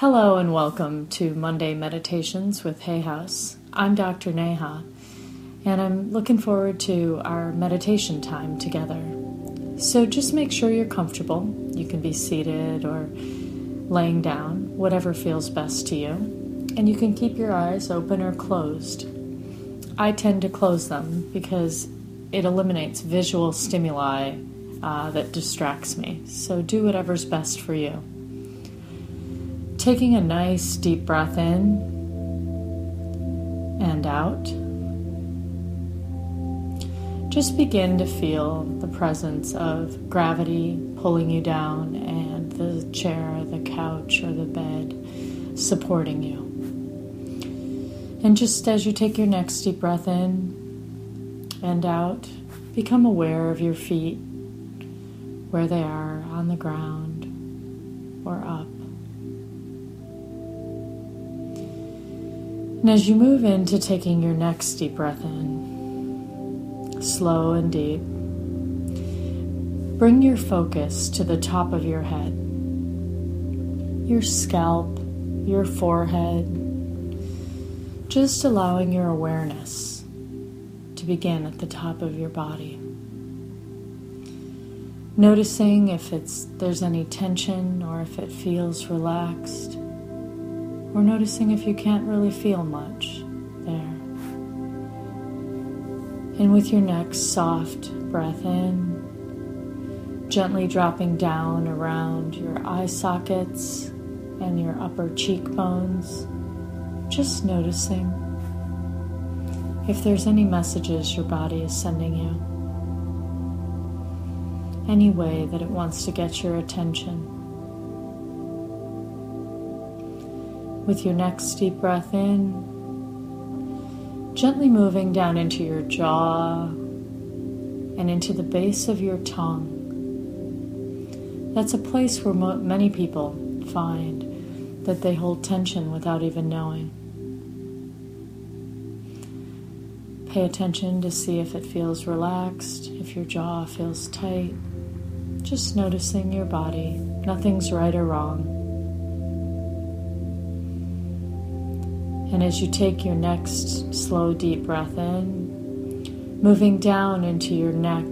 Hello and welcome to Monday Meditations with Hay House. I'm Dr. Neha, and I'm looking forward to our meditation time together. So just make sure you're comfortable. You can be seated or laying down, whatever feels best to you, and you can keep your eyes open or closed. I tend to close them because it eliminates visual stimuli uh, that distracts me. So do whatever's best for you. Taking a nice deep breath in and out. Just begin to feel the presence of gravity pulling you down and the chair, the couch, or the bed supporting you. And just as you take your next deep breath in and out, become aware of your feet, where they are on the ground or up. And as you move into taking your next deep breath in, slow and deep, bring your focus to the top of your head, your scalp, your forehead, just allowing your awareness to begin at the top of your body. Noticing if it's there's any tension or if it feels relaxed or noticing if you can't really feel much there. And with your next soft breath in, gently dropping down around your eye sockets and your upper cheekbones, just noticing if there's any messages your body is sending you, any way that it wants to get your attention. With your next deep breath in, gently moving down into your jaw and into the base of your tongue. That's a place where mo- many people find that they hold tension without even knowing. Pay attention to see if it feels relaxed, if your jaw feels tight. Just noticing your body. Nothing's right or wrong. And as you take your next slow, deep breath in, moving down into your neck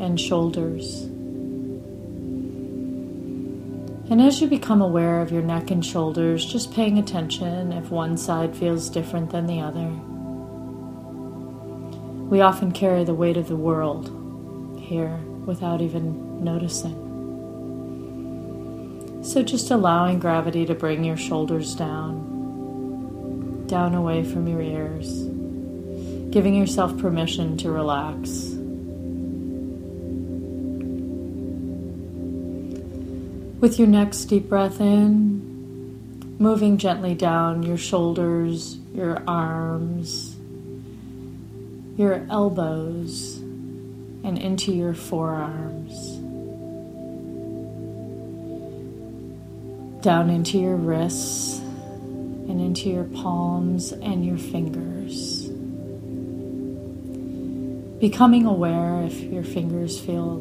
and shoulders. And as you become aware of your neck and shoulders, just paying attention if one side feels different than the other. We often carry the weight of the world here without even noticing. So, just allowing gravity to bring your shoulders down down away from your ears, giving yourself permission to relax. With your next deep breath in, moving gently down your shoulders, your arms, your elbows, and into your forearms. Down into your wrists and into your palms and your fingers. Becoming aware if your fingers feel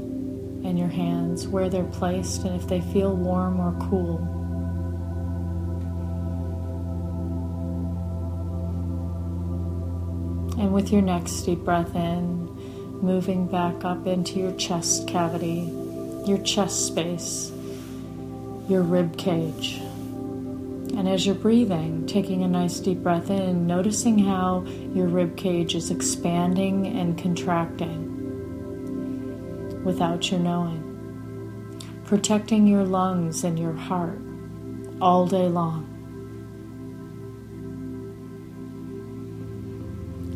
and your hands where they're placed and if they feel warm or cool. And with your next deep breath in, moving back up into your chest cavity, your chest space, your rib cage. And as you're breathing, taking a nice deep breath in, noticing how your rib cage is expanding and contracting without your knowing. Protecting your lungs and your heart all day long.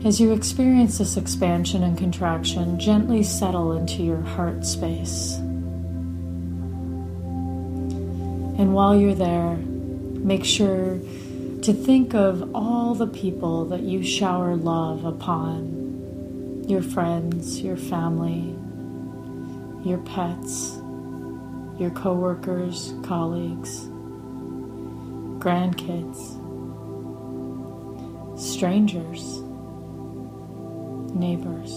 As you experience this expansion and contraction, gently settle into your heart space. And while you're there, Make sure to think of all the people that you shower love upon your friends, your family, your pets, your coworkers, colleagues, grandkids, strangers, neighbors.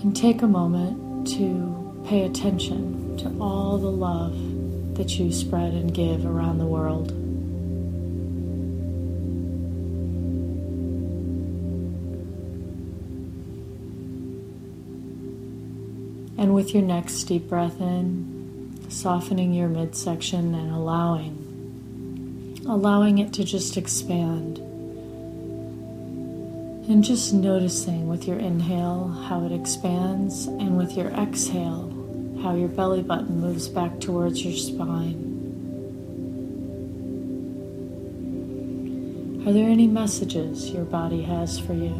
And take a moment to pay attention to all the love that you spread and give around the world. And with your next deep breath in, softening your midsection and allowing, allowing it to just expand. And just noticing with your inhale how it expands, and with your exhale how your belly button moves back towards your spine. Are there any messages your body has for you?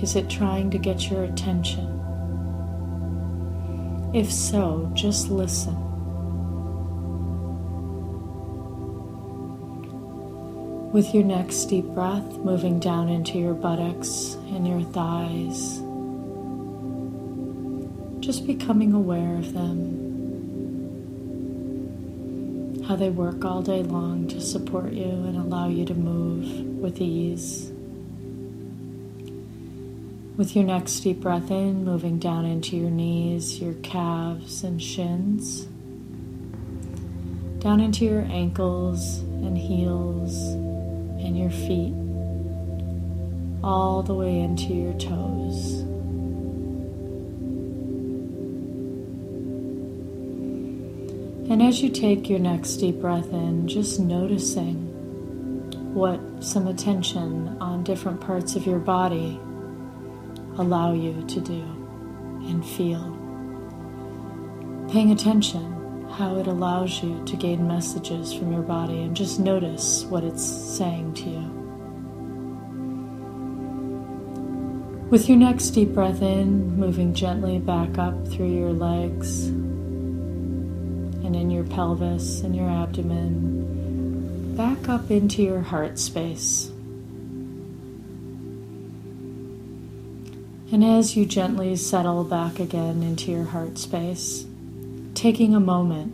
Is it trying to get your attention? If so, just listen. With your next deep breath, moving down into your buttocks and your thighs, just becoming aware of them, how they work all day long to support you and allow you to move with ease. With your next deep breath in, moving down into your knees, your calves, and shins, down into your ankles and heels and your feet, all the way into your toes. And as you take your next deep breath in, just noticing what some attention on different parts of your body allow you to do and feel. Paying attention how it allows you to gain messages from your body and just notice what it's saying to you. With your next deep breath in, moving gently back up through your legs and in your pelvis and your abdomen, back up into your heart space. And as you gently settle back again into your heart space, taking a moment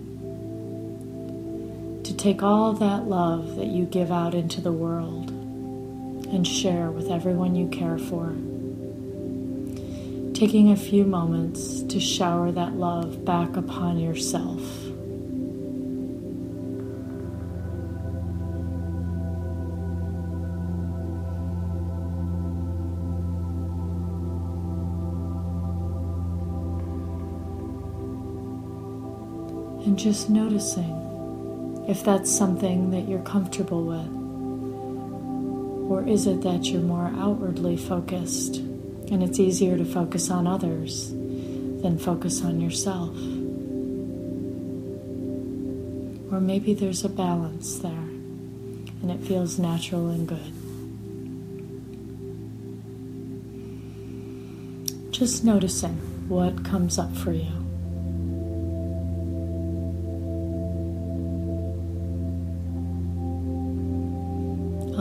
to take all that love that you give out into the world and share with everyone you care for. Taking a few moments to shower that love back upon yourself. And just noticing if that's something that you're comfortable with. Or is it that you're more outwardly focused and it's easier to focus on others than focus on yourself? Or maybe there's a balance there and it feels natural and good. Just noticing what comes up for you.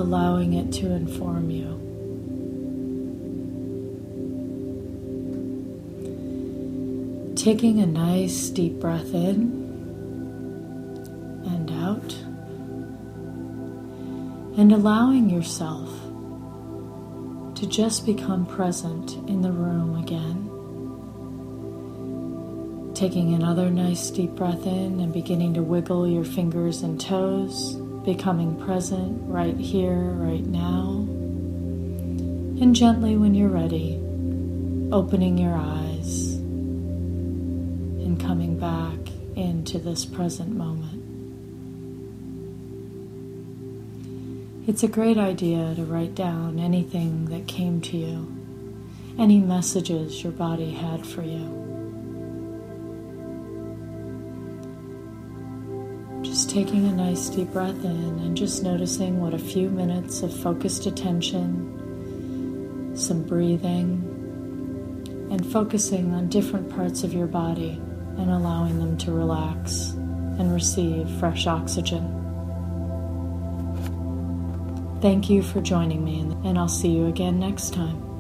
Allowing it to inform you. Taking a nice deep breath in and out, and allowing yourself to just become present in the room again. Taking another nice deep breath in and beginning to wiggle your fingers and toes becoming present right here, right now. And gently, when you're ready, opening your eyes and coming back into this present moment. It's a great idea to write down anything that came to you, any messages your body had for you. Taking a nice deep breath in and just noticing what a few minutes of focused attention, some breathing, and focusing on different parts of your body and allowing them to relax and receive fresh oxygen. Thank you for joining me, and I'll see you again next time.